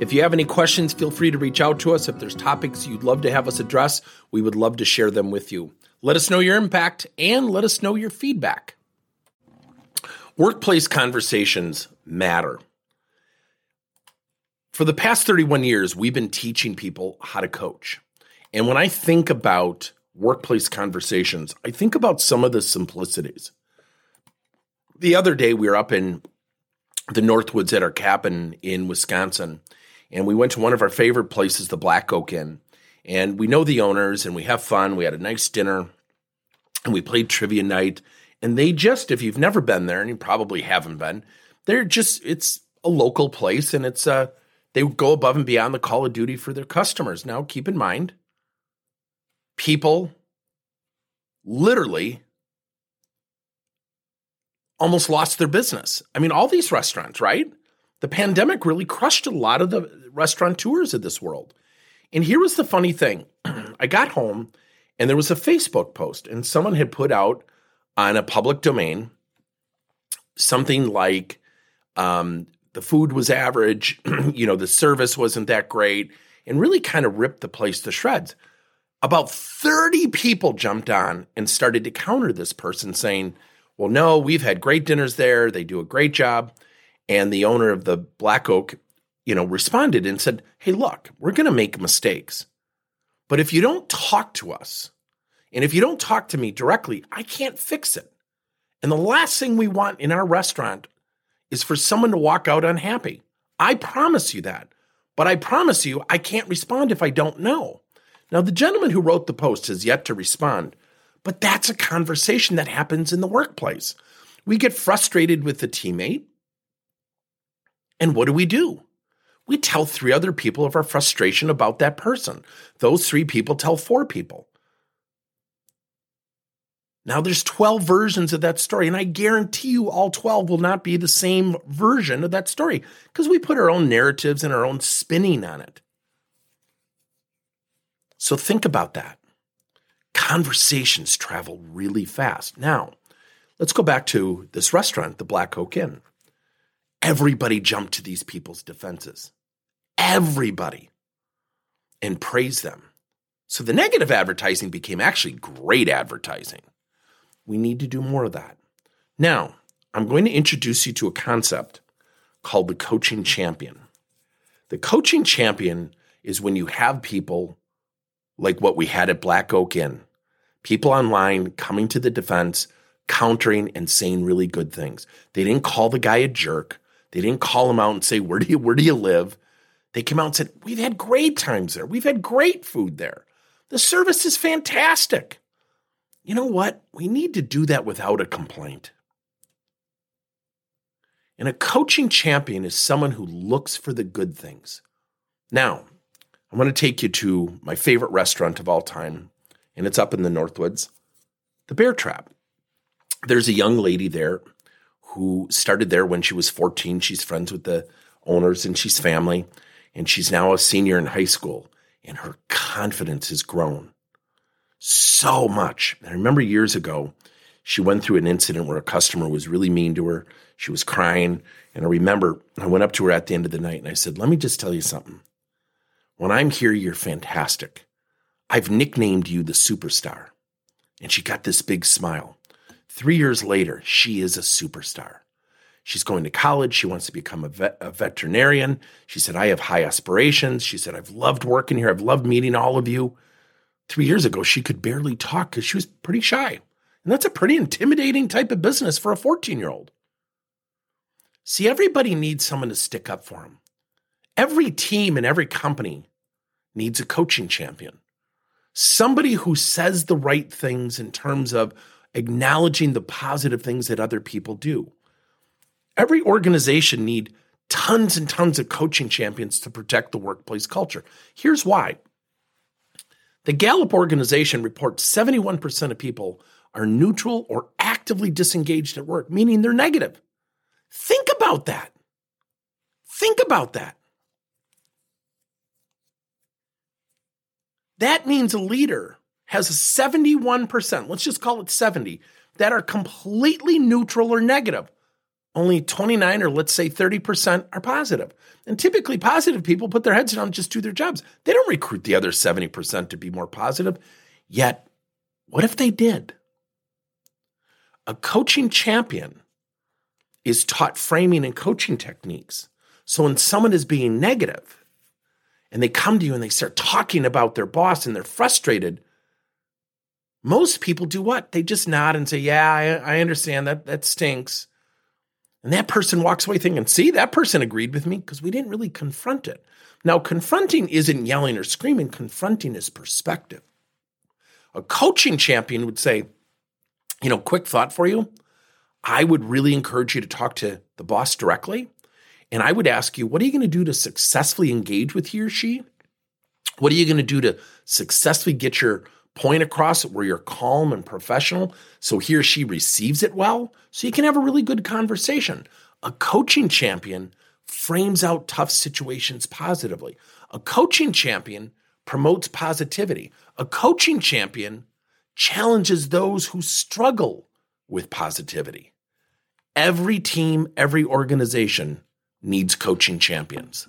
If you have any questions, feel free to reach out to us. If there's topics you'd love to have us address, we would love to share them with you. Let us know your impact and let us know your feedback. Workplace conversations matter. For the past 31 years, we've been teaching people how to coach. And when I think about workplace conversations, I think about some of the simplicities. The other day, we were up in the Northwoods at our cabin in Wisconsin, and we went to one of our favorite places, the Black Oak Inn. And we know the owners and we have fun. We had a nice dinner and we played trivia night. And they just, if you've never been there, and you probably haven't been, they're just, it's a local place and it's, uh, they go above and beyond the call of duty for their customers. Now, keep in mind, people literally almost lost their business. I mean, all these restaurants, right? The pandemic really crushed a lot of the restaurateurs of this world. And here was the funny thing I got home and there was a Facebook post, and someone had put out on a public domain something like um, the food was average, you know, the service wasn't that great, and really kind of ripped the place to shreds. About 30 people jumped on and started to counter this person saying, Well, no, we've had great dinners there. They do a great job. And the owner of the Black Oak, you know, responded and said, Hey, look, we're going to make mistakes. But if you don't talk to us, and if you don't talk to me directly, I can't fix it. And the last thing we want in our restaurant is for someone to walk out unhappy. I promise you that. But I promise you, I can't respond if I don't know. Now, the gentleman who wrote the post has yet to respond, but that's a conversation that happens in the workplace. We get frustrated with the teammate. And what do we do? We tell three other people of our frustration about that person. Those three people tell four people. Now there's 12 versions of that story, and I guarantee you all 12 will not be the same version of that story because we put our own narratives and our own spinning on it. So think about that. Conversations travel really fast. Now, let's go back to this restaurant, the Black Oak Inn everybody jumped to these people's defenses. Everybody. And praised them. So the negative advertising became actually great advertising. We need to do more of that. Now, I'm going to introduce you to a concept called the coaching champion. The coaching champion is when you have people like what we had at Black Oak Inn, people online coming to the defense, countering and saying really good things. They didn't call the guy a jerk. They didn't call him out and say, Where do you where do you live? They came out and said, We've had great times there. We've had great food there. The service is fantastic. You know what? We need to do that without a complaint. And a coaching champion is someone who looks for the good things. Now, I want to take you to my favorite restaurant of all time, and it's up in the Northwoods, the Bear Trap. There's a young lady there who started there when she was 14. She's friends with the owners and she's family. And she's now a senior in high school. And her confidence has grown so much. I remember years ago, she went through an incident where a customer was really mean to her. She was crying. And I remember I went up to her at the end of the night and I said, Let me just tell you something. When I'm here, you're fantastic. I've nicknamed you the superstar. And she got this big smile. Three years later, she is a superstar. She's going to college. She wants to become a, vet, a, veterinarian. She said, I have high aspirations. She said, I've loved working here. I've loved meeting all of you. Three years ago, she could barely talk because she was pretty shy. And that's a pretty intimidating type of business for a 14 year old. See, everybody needs someone to stick up for them. Every team and every company needs a coaching champion. Somebody who says the right things in terms of acknowledging the positive things that other people do. Every organization need tons and tons of coaching champions to protect the workplace culture. Here's why. The Gallup organization reports 71% of people are neutral or actively disengaged at work, meaning they're negative. Think about that. Think about that. That means a leader has 71%, let's just call it 70, that are completely neutral or negative. Only 29 or let's say 30% are positive. And typically, positive people put their heads down and just do their jobs. They don't recruit the other 70% to be more positive. Yet, what if they did? A coaching champion is taught framing and coaching techniques. So when someone is being negative and they come to you and they start talking about their boss and they're frustrated, most people do what? They just nod and say, Yeah, I, I understand that. That stinks. And that person walks away thinking, See, that person agreed with me because we didn't really confront it. Now, confronting isn't yelling or screaming, confronting is perspective. A coaching champion would say, You know, quick thought for you. I would really encourage you to talk to the boss directly. And I would ask you, what are you going to do to successfully engage with he or she? What are you going to do to successfully get your point across it where you're calm and professional so he or she receives it well so you can have a really good conversation. A coaching champion frames out tough situations positively. A coaching champion promotes positivity. A coaching champion challenges those who struggle with positivity. Every team, every organization needs coaching champions.